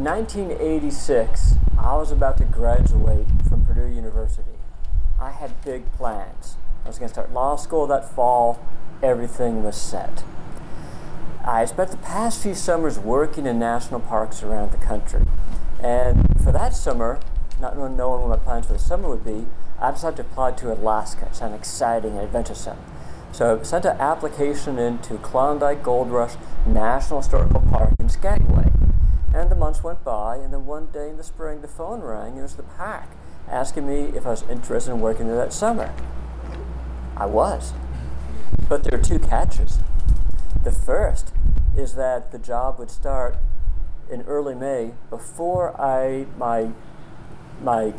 in 1986, I was about to graduate from Purdue University. I had big plans. I was going to start law school that fall. Everything was set. I spent the past few summers working in national parks around the country. And for that summer, not knowing what my plans for the summer would be, I decided to apply to Alaska. It sounded exciting and adventuresome. So I sent an application into Klondike Gold Rush National Historical Park in Skagway. Months went by, and then one day in the spring, the phone rang. It was the park asking me if I was interested in working there that summer. I was. But there were two catches. The first is that the job would start in early May before I my my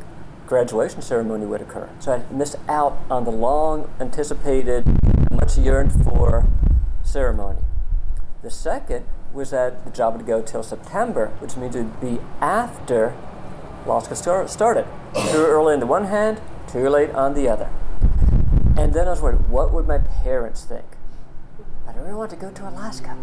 graduation ceremony would occur. So I missed out on the long anticipated, much yearned for ceremony. The second was that the job would go till September, which means it would be after Alaska started. Too early on the one hand, too late on the other. And then I was wondering, what would my parents think? I don't really want to go to Alaska.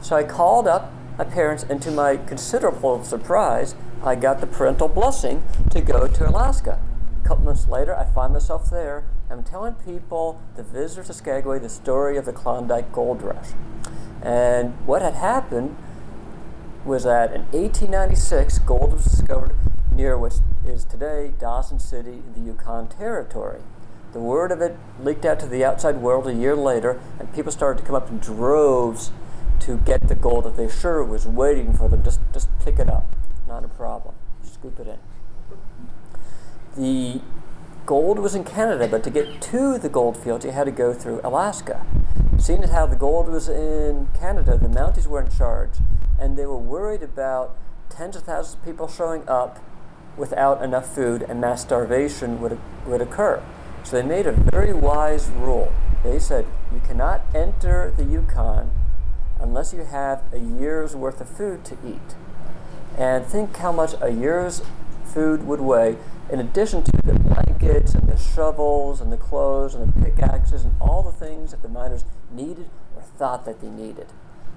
So I called up my parents, and to my considerable surprise, I got the parental blessing to go to Alaska. A couple months later, I find myself there. I'm telling people, the visitors to Skagway, the story of the Klondike Gold Rush. And what had happened was that in 1896, gold was discovered near what is today Dawson City in the Yukon Territory. The word of it leaked out to the outside world a year later, and people started to come up in droves to get the gold that they sure was waiting for them. Just, just pick it up. Not a problem. Scoop it in. The gold was in Canada, but to get to the gold fields, you had to go through Alaska. Seeing as how the gold was in Canada, the Mounties were in charge, and they were worried about tens of thousands of people showing up without enough food, and mass starvation would, would occur. So they made a very wise rule. They said, you cannot enter the Yukon unless you have a year's worth of food to eat. And think how much a year's food would weigh, in addition to the blankets and the shovels and the clothes and the pickaxes and all the things that the miners needed or thought that they needed.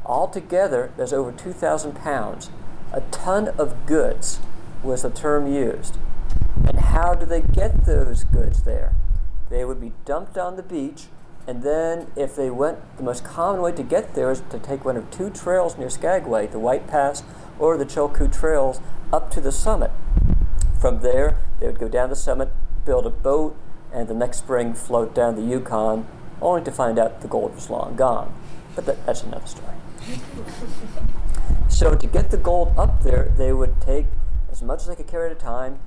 Altogether, there's over 2,000 pounds. A ton of goods was the term used. And how do they get those goods there? They would be dumped on the beach and then, if they went, the most common way to get there is to take one of two trails near Skagway, the White Pass or the Chilkoot Trails, up to the summit. From there, they would go down the summit, build a boat, and the next spring float down the Yukon, only to find out the gold was long gone. But that, that's another story. so, to get the gold up there, they would take as much as they could carry at a time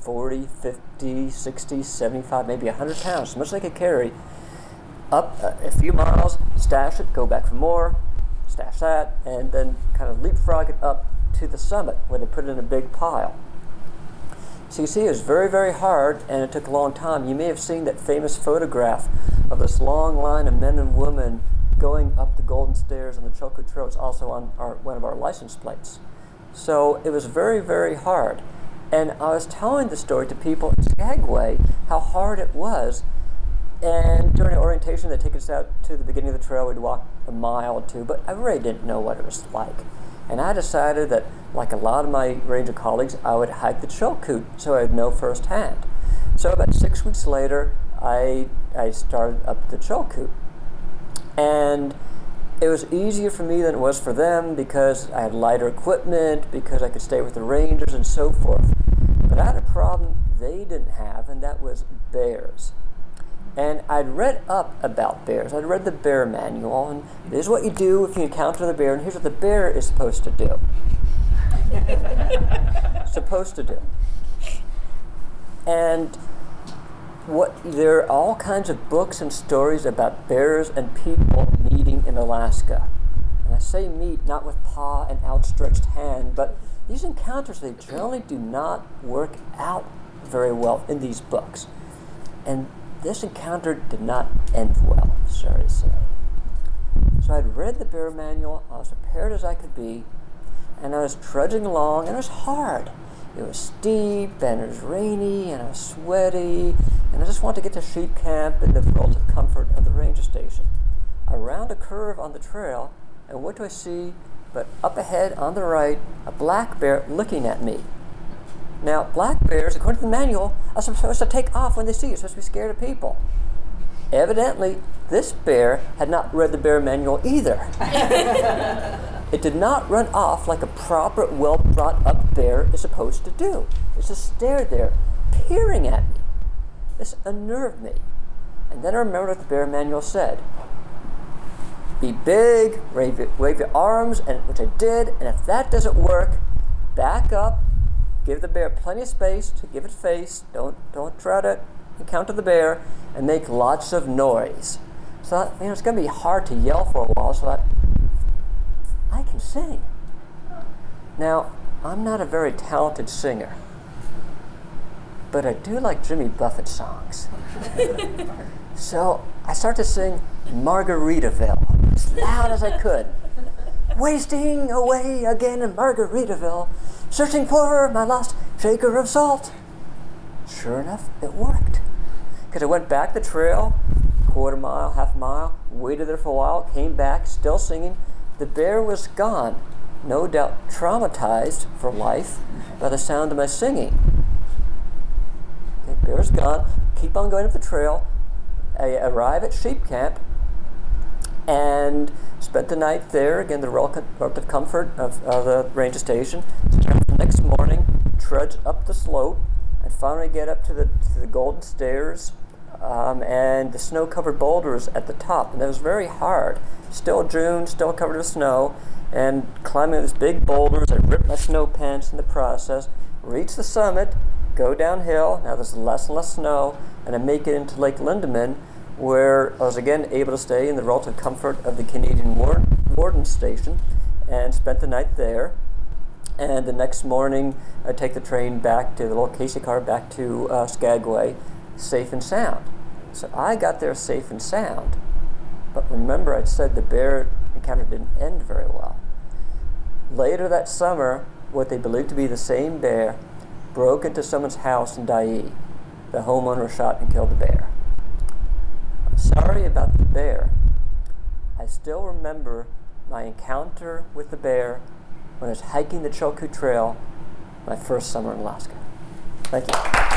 40, 50, 60, 75, maybe 100 pounds, as much as they could carry up a, few miles, stash it, go back for more, stash that, and then kind of leapfrog it up to the summit where they put it in a big pile. So you see, it was very, very hard, and it took a long time. You may have seen that famous photograph of this long line of men and women going up the golden stairs on the Trail. It's also on our, one of our license plates. So it was very, very hard. And I was telling the story to people in Skagway how hard it was and during orientation, they take us out to the beginning of the trail. We'd walk a mile or two, but I really didn't know what it was like. And I decided that, like a lot of my ranger colleagues, I would hike the Chilkoot so I'd know firsthand. So about six weeks later, I, I started up the Chilkoot. And it was easier for me than it was for them because I had lighter equipment, because I could stay with the rangers and so forth. But I had a problem they didn't have, and that was bears. And I'd read up about bears. I'd read the bear manual, and this is what you do if you encounter the bear, and here's what the bear is supposed to do. supposed to do. And what there are all kinds of books and stories about bears and people meeting in Alaska. And I say meet not with paw and outstretched hand, but these encounters they generally do not work out very well in these books. And this encounter did not end well, sorry to say. So I'd read the bear manual, I was prepared as I could be, and I was trudging along, and it was hard. It was steep, and it was rainy, and I was sweaty, and I just wanted to get to sheep camp in the relative comfort of the ranger station. I round a curve on the trail, and what do I see but up ahead on the right, a black bear looking at me. Now, black bears, according to the manual, are supposed to take off when they see you, supposed to be scared of people. Evidently, this bear had not read the bear manual either. it did not run off like a proper, well brought up bear is supposed to do. It just stared there, peering at me. This unnerved me. And then I remembered what the bear manual said. Be big, wave, your, wave your arms, and which I did, and if that doesn't work, back up, give the bear plenty of space to give it face. Don't don't try to encounter the bear and make lots of noise. So I, you know it's going to be hard to yell for a while. So I, I can sing. Now I'm not a very talented singer, but I do like Jimmy Buffett songs. so I start to sing Margaritaville as loud as I could. Wasting away again in Margaritaville, searching for my lost shaker of salt. Sure enough, it worked. Because I went back the trail, quarter mile, half mile, waited there for a while, came back, still singing. The bear was gone, no doubt traumatized for life by the sound of my singing. The bear's gone, keep on going up the trail. I arrive at sheep camp and spent the night there, again, the relative comfort of, the ranger station. The next morning, trudge up the slope, and finally get up to the, to the golden stairs um, and the snow covered boulders at the top. And it was very hard. Still June, still covered with snow, and climbing these big boulders. I ripped my snow pants in the process, reach the summit, go downhill. Now there's less and less snow, and I make it into Lake Lindeman where I was again able to stay in the relative comfort of the Canadian Warden Station and spent the night there. And the next morning, I take the train back to the little Casey car back to uh, Skagway, safe and sound. So I got there safe and sound. But remember, I said the bear encounter didn't end very well. Later that summer, what they believed to be the same bear broke into someone's house in Dyea. The homeowner shot and killed the bear. Sorry about the bear. I still remember my encounter with the bear when I was hiking the Chilkoot Trail my first summer in Alaska. Thank you.